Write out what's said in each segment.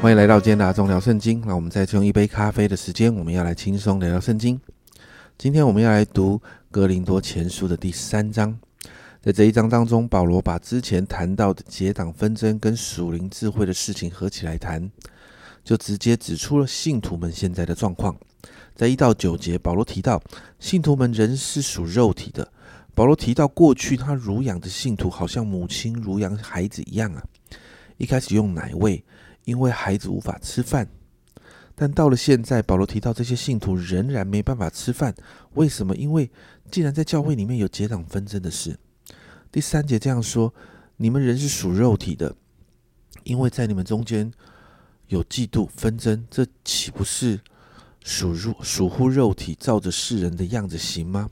欢迎来到今天的阿忠聊圣经。那我们再用一杯咖啡的时间，我们要来轻松聊聊圣经。今天我们要来读哥林多前书的第三章。在这一章当中，保罗把之前谈到的结党纷争跟属灵智慧的事情合起来谈，就直接指出了信徒们现在的状况。在一到九节，保罗提到信徒们仍是属肉体的。保罗提到过去他乳养的信徒，好像母亲乳养孩子一样啊，一开始用奶喂。因为孩子无法吃饭，但到了现在，保罗提到这些信徒仍然没办法吃饭。为什么？因为既然在教会里面有结党纷争的事。第三节这样说：你们人是属肉体的，因为在你们中间有嫉妒纷争，这岂不是属肉属乎肉体，照着世人的样子行吗？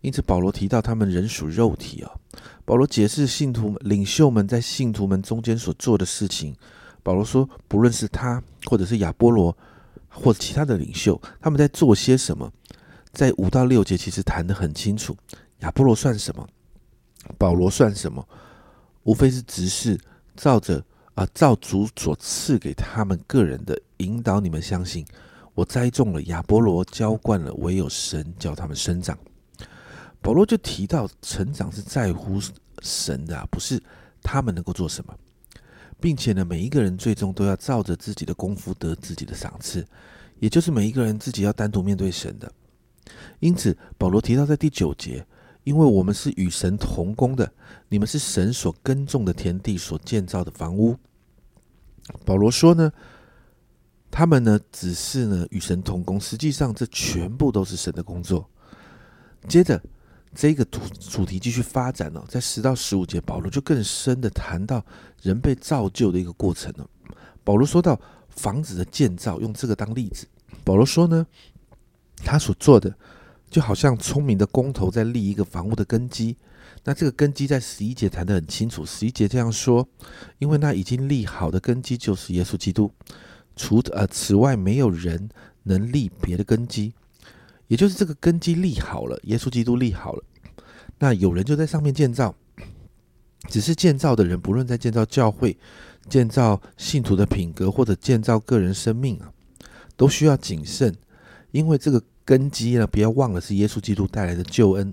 因此，保罗提到他们人属肉体啊。保罗解释信徒领袖们在信徒们中间所做的事情。保罗说：“不论是他，或者是亚波罗，或者其他的领袖，他们在做些什么？在五到六节其实谈得很清楚。亚波罗算什么？保罗算什么？无非是执事，照着啊，照主所赐给他们个人的引导，你们相信。我栽种了，亚波罗浇灌了，唯有神叫他们生长。保罗就提到，成长是在乎神的，不是他们能够做什么。”并且呢，每一个人最终都要照着自己的功夫得自己的赏赐，也就是每一个人自己要单独面对神的。因此，保罗提到在第九节，因为我们是与神同工的，你们是神所耕种的田地所建造的房屋。保罗说呢，他们呢只是呢与神同工，实际上这全部都是神的工作。接着。这个主主题继续发展了，在十到十五节，保罗就更深的谈到人被造就的一个过程了。保罗说到房子的建造，用这个当例子。保罗说呢，他所做的就好像聪明的工头在立一个房屋的根基。那这个根基在十一节谈得很清楚，十一节这样说：因为那已经立好的根基就是耶稣基督，除呃此外没有人能立别的根基。也就是这个根基立好了，耶稣基督立好了，那有人就在上面建造。只是建造的人，不论在建造教会、建造信徒的品格，或者建造个人生命啊，都需要谨慎，因为这个根基呢，不要忘了是耶稣基督带来的救恩，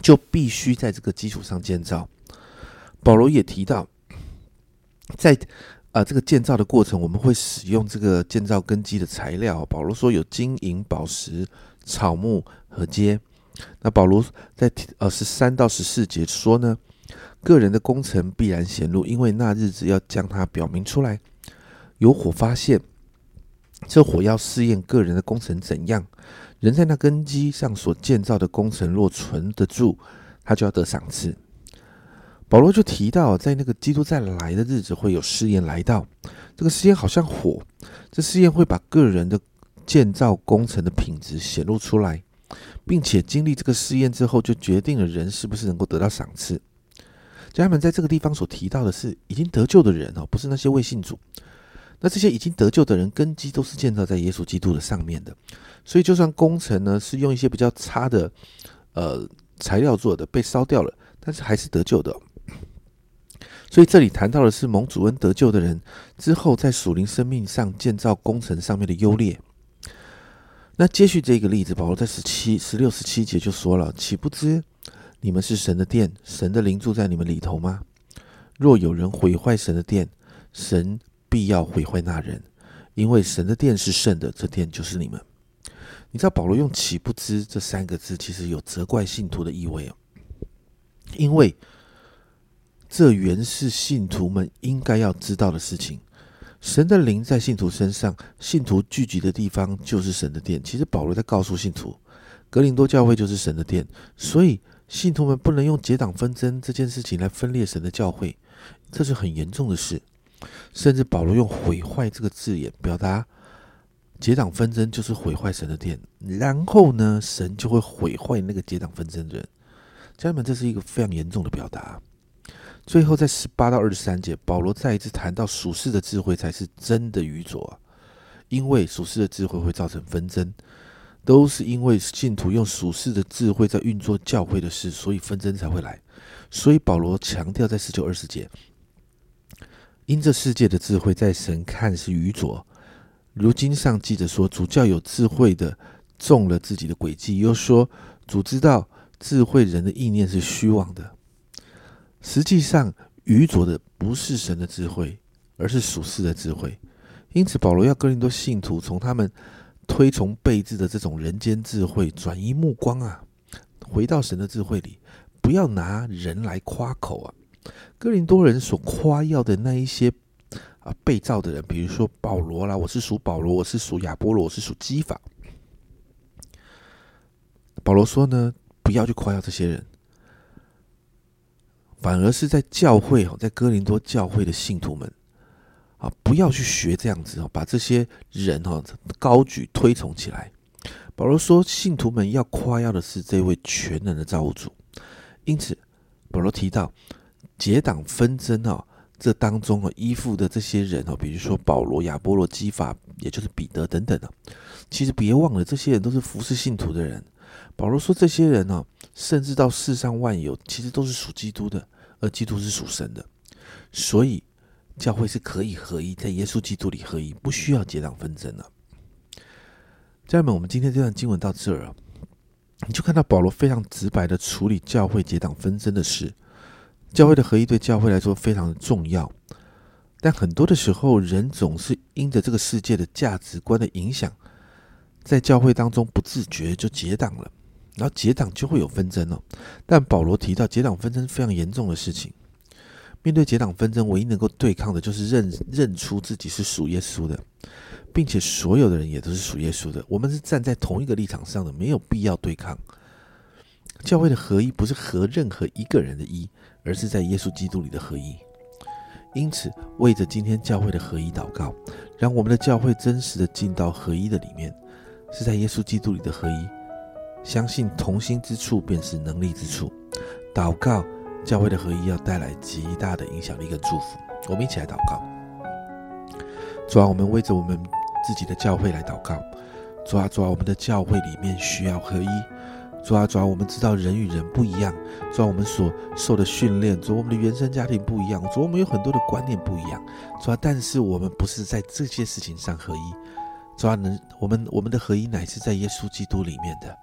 就必须在这个基础上建造。保罗也提到，在。啊，这个建造的过程，我们会使用这个建造根基的材料。保罗说有金银宝石、草木和秸。那保罗在呃十三到十四节说呢，个人的工程必然显露，因为那日子要将它表明出来。有火发现，这火要试验个人的工程怎样。人在那根基上所建造的工程若存得住，他就要得赏赐。保罗就提到，在那个基督再来的日子，会有试验来到。这个试验好像火，这试验会把个人的建造工程的品质显露出来，并且经历这个试验之后，就决定了人是不是能够得到赏赐。家人们，在这个地方所提到的是已经得救的人哦，不是那些未信主。那这些已经得救的人，根基都是建造在耶稣基督的上面的。所以，就算工程呢是用一些比较差的呃材料做的，被烧掉了，但是还是得救的。所以这里谈到的是蒙主恩得救的人之后，在属灵生命上建造工程上面的优劣。那接续这个例子，保罗在十七、十六、十七节就说了：“岂不知你们是神的殿，神的灵住在你们里头吗？若有人毁坏神的殿，神必要毁坏那人，因为神的殿是圣的，这殿就是你们。”你知道保罗用“岂不知”这三个字，其实有责怪信徒的意味哦，因为。这原是信徒们应该要知道的事情。神的灵在信徒身上，信徒聚集的地方就是神的殿。其实保罗在告诉信徒，格林多教会就是神的殿，所以信徒们不能用结党纷争这件事情来分裂神的教会，这是很严重的事。甚至保罗用毁坏这个字眼，表达结党纷争就是毁坏神的殿，然后呢，神就会毁坏那个结党纷争的人。家人们，这是一个非常严重的表达。最后，在十八到二十三节，保罗再一次谈到属世的智慧才是真的愚拙，因为属世的智慧会造成纷争，都是因为信徒用属世的智慧在运作教会的事，所以纷争才会来。所以保罗强调在十九二十节，因这世界的智慧在神看是愚拙。如今上记着说，主教有智慧的中了自己的诡计，又说主知道智慧人的意念是虚妄的。实际上，愚拙的不是神的智慧，而是属世的智慧。因此，保罗要哥林多信徒从他们推崇备至的这种人间智慧转移目光啊，回到神的智慧里，不要拿人来夸口啊。哥林多人所夸耀的那一些。啊，被造的人，比如说保罗啦，我是属保罗，我是属亚波罗，我是属基法。保罗说呢，不要去夸耀这些人，反而是在教会哦，在哥林多教会的信徒们啊，不要去学这样子哦，把这些人哈高举推崇起来。保罗说，信徒们要夸耀的是这位全能的造物主。因此，保罗提到结党纷争啊。这当中啊，依附的这些人哦，比如说保罗、亚波罗、基法，也就是彼得等等的，其实别忘了，这些人都是服侍信徒的人。保罗说，这些人呢，甚至到世上万有，其实都是属基督的，而基督是属神的。所以，教会是可以合一，在耶稣基督里合一，不需要结党纷争了。家人们，我们今天这段经文到这儿啊，你就看到保罗非常直白的处理教会结党纷争的事。教会的合一对教会来说非常的重要，但很多的时候，人总是因着这个世界的价值观的影响，在教会当中不自觉就结党了，然后结党就会有纷争了。但保罗提到结党纷争非常严重的事情，面对结党纷争，唯一能够对抗的就是认认出自己是属耶稣的，并且所有的人也都是属耶稣的，我们是站在同一个立场上的，没有必要对抗。教会的合一不是合任何一个人的一。而是在耶稣基督里的合一，因此为着今天教会的合一祷告，让我们的教会真实的进到合一的里面，是在耶稣基督里的合一。相信同心之处便是能力之处。祷告教会的合一要带来极大的影响力跟祝福。我们一起来祷告。主啊，我们为着我们自己的教会来祷告。主啊，主啊，我们的教会里面需要合一。主啊，主啊，我们知道人与人不一样，主啊，我们所受的训练，主我们的原生家庭不一样，主我们有很多的观念不一样，主啊，但是我们不是在这些事情上合一，主啊，能我们我们的合一乃是在耶稣基督里面的。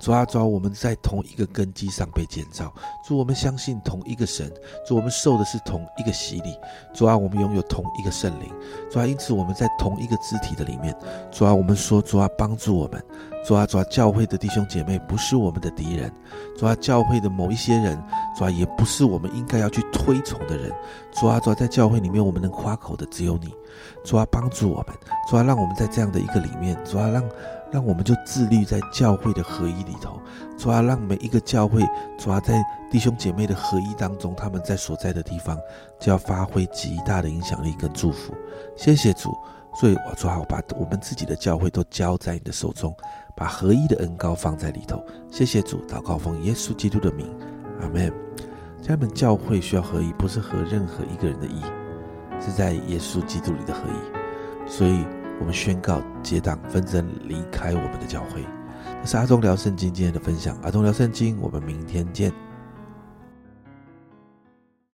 主啊，主啊，我们在同一个根基上被建造。主，我们相信同一个神。主，我们受的是同一个洗礼。主啊，我们拥有同一个圣灵。主啊，因此我们在同一个肢体的里面。主啊，我们说，主啊，帮助我们。主啊，主啊，教会的弟兄姐妹不是我们的敌人。主啊，教会的某一些人，主啊，也不是我们应该要去推崇的人。主啊，主啊，在教会里面，我们能夸口的只有你。主啊，帮助我们。主啊，让我们在这样的一个里面。主啊，让。让我们就自律在教会的合一里头，主要让每一个教会，主要在弟兄姐妹的合一当中，他们在所在的地方就要发挥极大的影响力跟祝福。谢谢主，所以我主好把我们自己的教会都交在你的手中，把合一的恩高放在里头。谢谢主，祷告奉耶稣基督的名，阿门。家人们，教会需要合一，不是合任何一个人的意，是在耶稣基督里的合一，所以。我们宣告结党纷争，离开我们的教会。这是阿忠聊圣经今天的分享。阿忠聊圣经，我们明天见。